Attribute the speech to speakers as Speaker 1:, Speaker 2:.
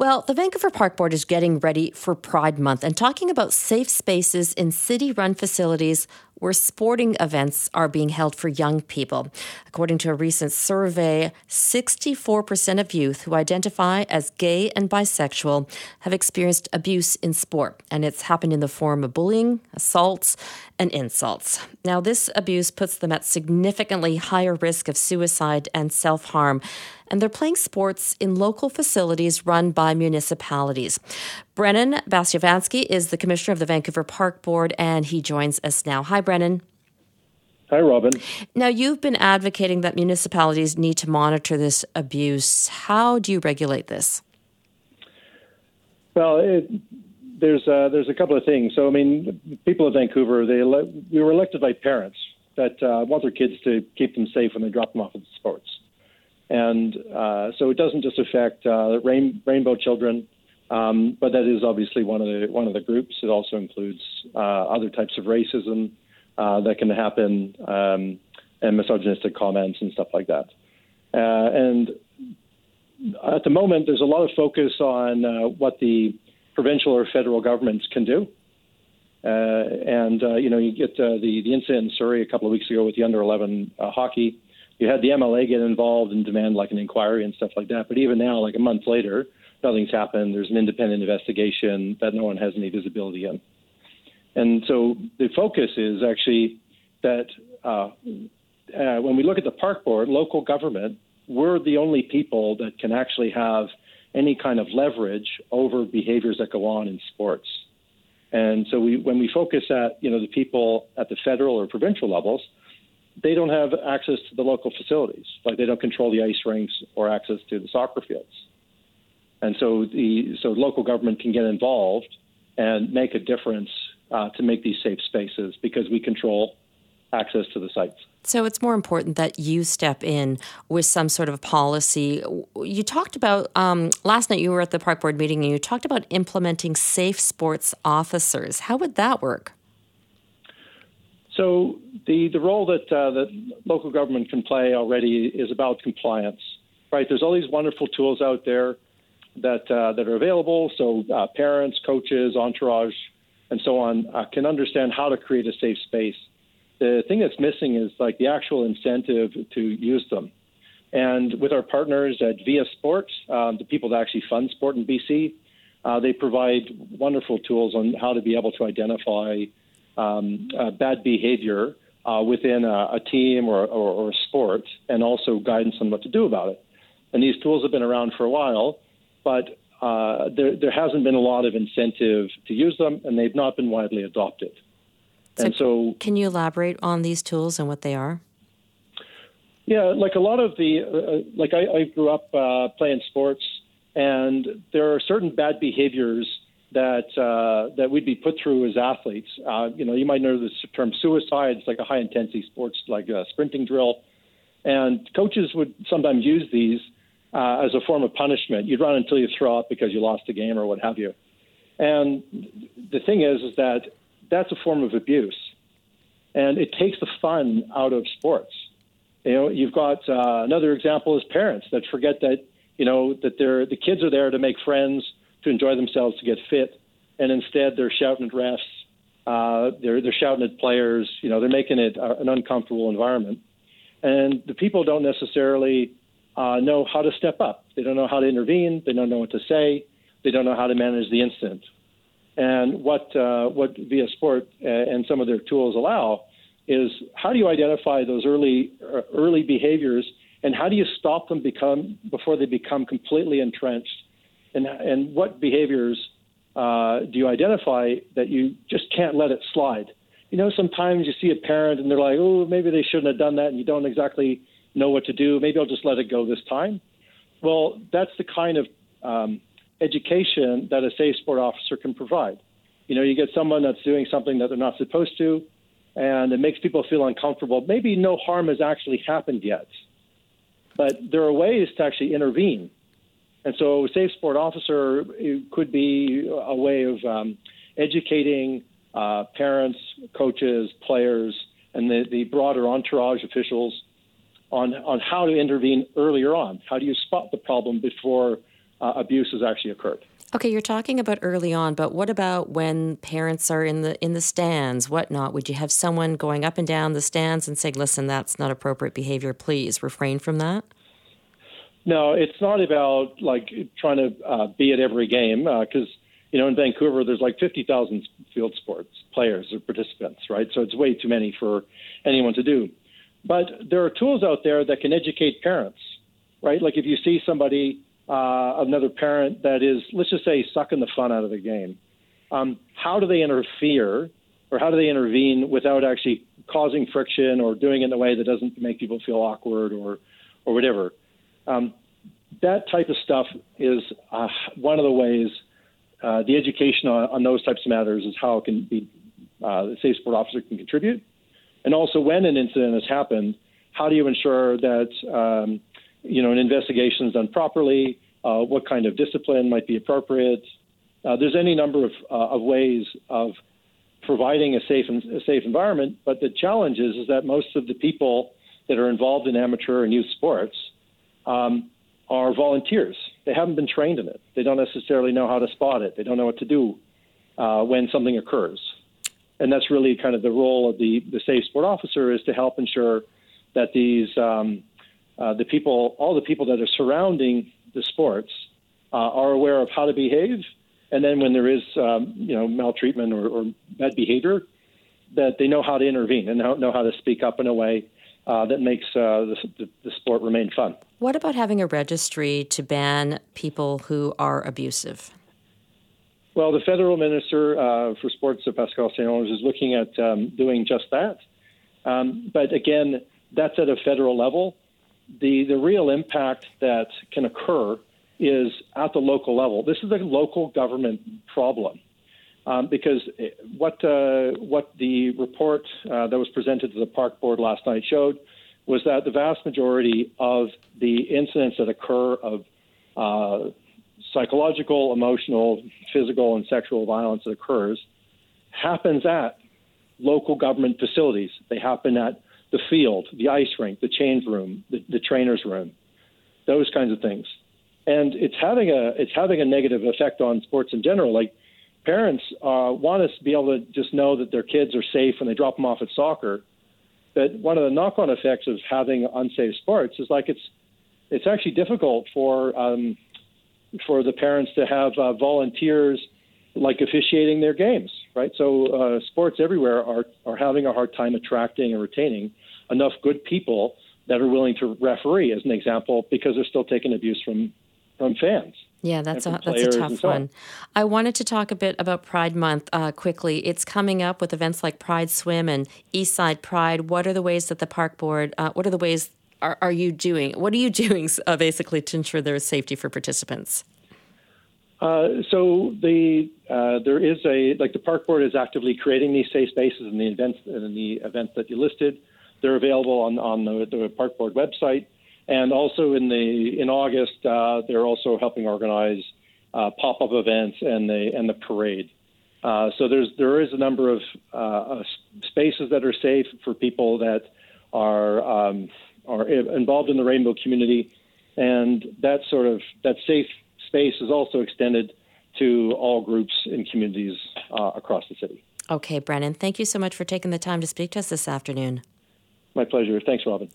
Speaker 1: Well, the Vancouver Park Board is getting ready for Pride Month and talking about safe spaces in city run facilities where sporting events are being held for young people. According to a recent survey, 64% of youth who identify as gay and bisexual have experienced abuse in sport, and it's happened in the form of bullying, assaults, and insults. Now, this abuse puts them at significantly higher risk of suicide and self harm and they're playing sports in local facilities run by municipalities. Brennan Bastyovanszky is the commissioner of the Vancouver Park Board, and he joins us now. Hi, Brennan.
Speaker 2: Hi, Robin.
Speaker 1: Now, you've been advocating that municipalities need to monitor this abuse. How do you regulate this?
Speaker 2: Well, it, there's uh, there's a couple of things. So, I mean, people of Vancouver, they ele- we were elected by parents that uh, want their kids to keep them safe when they drop them off at the sports. And uh, so it doesn't just affect uh, rain, rainbow children, um, but that is obviously one of the one of the groups. It also includes uh, other types of racism uh, that can happen um, and misogynistic comments and stuff like that. Uh, and at the moment, there's a lot of focus on uh, what the provincial or federal governments can do. and you know, you get the the incident in Surrey a couple of weeks ago with the under 11 hockey you had the MLA get involved and demand like an inquiry and stuff like that. But even now, like a month later, nothing's happened. There's an independent investigation that no one has any visibility in. And so the focus is actually that uh, uh, when we look at the park board, local government, we're the only people that can actually have any kind of leverage over behaviors that go on in sports. And so we, when we focus at you know the people at the federal or provincial levels, they don't have access to the local facilities. Like they don't control the ice rinks or access to the soccer fields. And so the so local government can get involved and make a difference uh, to make these safe spaces because we control access to the sites.
Speaker 1: So it's more important that you step in with some sort of policy. You talked about um, last night. You were at the park board meeting, and you talked about implementing safe sports officers. How would that work?
Speaker 2: So the the role that uh, that local government can play already is about compliance, right? There's all these wonderful tools out there that uh, that are available, so uh, parents, coaches, entourage, and so on uh, can understand how to create a safe space. The thing that's missing is like the actual incentive to use them. And with our partners at Via Sports, um, the people that actually fund sport in BC, uh, they provide wonderful tools on how to be able to identify um, uh, bad behavior uh, within a, a team or, or, or, a sport, and also guidance on what to do about it. And these tools have been around for a while, but uh, there, there hasn't been a lot of incentive to use them, and they've not been widely adopted.
Speaker 1: So and so, can you elaborate on these tools and what they are?
Speaker 2: Yeah, like a lot of the, uh, like I, I, grew up uh, playing sports, and there are certain bad behaviors that uh, that we'd be put through as athletes. Uh, you know, you might know the term suicide. It's like a high intensity sports, like a sprinting drill, and coaches would sometimes use these uh, as a form of punishment. You'd run until you throw up because you lost a game or what have you. And the thing is, is that that's a form of abuse, and it takes the fun out of sports. You know, you've got uh, another example is parents that forget that you know that they're the kids are there to make friends to enjoy themselves to get fit, and instead they're shouting at refs, uh, they're they're shouting at players. You know, they're making it uh, an uncomfortable environment, and the people don't necessarily uh, know how to step up. They don't know how to intervene. They don't know what to say. They don't know how to manage the incident. And what uh, what viaSport uh, and some of their tools allow is how do you identify those early uh, early behaviors and how do you stop them become before they become completely entrenched and and what behaviors uh, do you identify that you just can't let it slide? You know, sometimes you see a parent and they're like, "Oh, maybe they shouldn't have done that," and you don't exactly know what to do. Maybe I'll just let it go this time. Well, that's the kind of um, education that a safe sport officer can provide. You know, you get someone that's doing something that they're not supposed to, and it makes people feel uncomfortable. Maybe no harm has actually happened yet, but there are ways to actually intervene and so, safe sport officer could be a way of um, educating uh, parents, coaches, players, and the, the broader entourage officials on on how to intervene earlier on. How do you spot the problem before uh, abuse has actually occurred.
Speaker 1: Okay, you're talking about early on, but what about when parents are in the in the stands, whatnot? Would you have someone going up and down the stands and saying, "Listen, that's not appropriate behavior. Please refrain from that."
Speaker 2: No, it's not about like trying to uh, be at every game because uh, you know in Vancouver there's like 50,000 field sports players or participants, right? So it's way too many for anyone to do. But there are tools out there that can educate parents, right? Like if you see somebody uh, another parent that is, let's just say, sucking the fun out of the game. Um, how do they interfere or how do they intervene without actually causing friction or doing it in a way that doesn't make people feel awkward or, or whatever? Um, that type of stuff is uh, one of the ways uh, the education on, on, those types of matters is how it can be uh, the safe sport officer can contribute. And also, when an incident has happened, how do you ensure that um, you know, an investigation is done properly, uh, what kind of discipline might be appropriate. Uh, there's any number of, uh, of ways of providing a safe and, a safe environment, but the challenge is, is that most of the people that are involved in amateur and youth sports um, are volunteers. They haven't been trained in it. They don't necessarily know how to spot it. They don't know what to do uh, when something occurs. And that's really kind of the role of the, the safe sport officer is to help ensure that these um, uh, the people, all the people that are surrounding the sports, uh, are aware of how to behave, and then when there is, um, you know, maltreatment or, or, bad behavior, that they know how to intervene and know how to speak up in a way uh, that makes uh, the, the, the sport remain fun.
Speaker 1: What about having a registry to ban people who are abusive?
Speaker 2: Well, the federal minister uh, for sports, Pascal Saint-Onge, is looking at um, doing just that. Um, but again, that's at a federal level the, the real impact that can occur is at the local level. This is a local government problem. Um, because what uh, what the report uh, that was presented to the park board last night showed was that the vast majority of the incidents that occur of uh, psychological, emotional, physical, and sexual violence that occurs happens at local government facilities. They happen at the field, the ice rink, the change room, the, the trainer's room, those kinds of things. And it's having a it's having a negative effect on sports in general. Like parents uh, want us to be able to just know that their kids are safe when they drop them off at soccer. But one of the knock-on effects of having unsafe sports is like it's it's actually difficult for um, for the parents to have uh, volunteers like officiating their games, right? So uh, sports everywhere are are having a hard time attracting and retaining enough good people that are willing to referee, as an example, because they're still taking abuse from from fans.
Speaker 1: Yeah, that's a that's a tough one. On. I wanted to talk a bit about Pride Month uh, quickly. It's coming up with events like Pride Swim and Eastside Pride. What are the ways that the park board? Uh, what are the ways are, are you doing? What are you doing uh, basically to ensure there is safety for participants?
Speaker 2: Uh, so the uh, there is a like the park board is actively creating these safe spaces in the events in the events that you listed. They're available on on the, the park board website, and also in the in August uh, they're also helping organize uh, pop up events and the and the parade. Uh, so there's there is a number of spaces that are safe for people that are um, are involved in the rainbow community, and that sort of that safe space is also extended to all groups and communities uh, across the city.
Speaker 1: Okay, Brennan, thank you so much for taking the time to speak to us this afternoon.
Speaker 2: My pleasure. Thanks, Robin.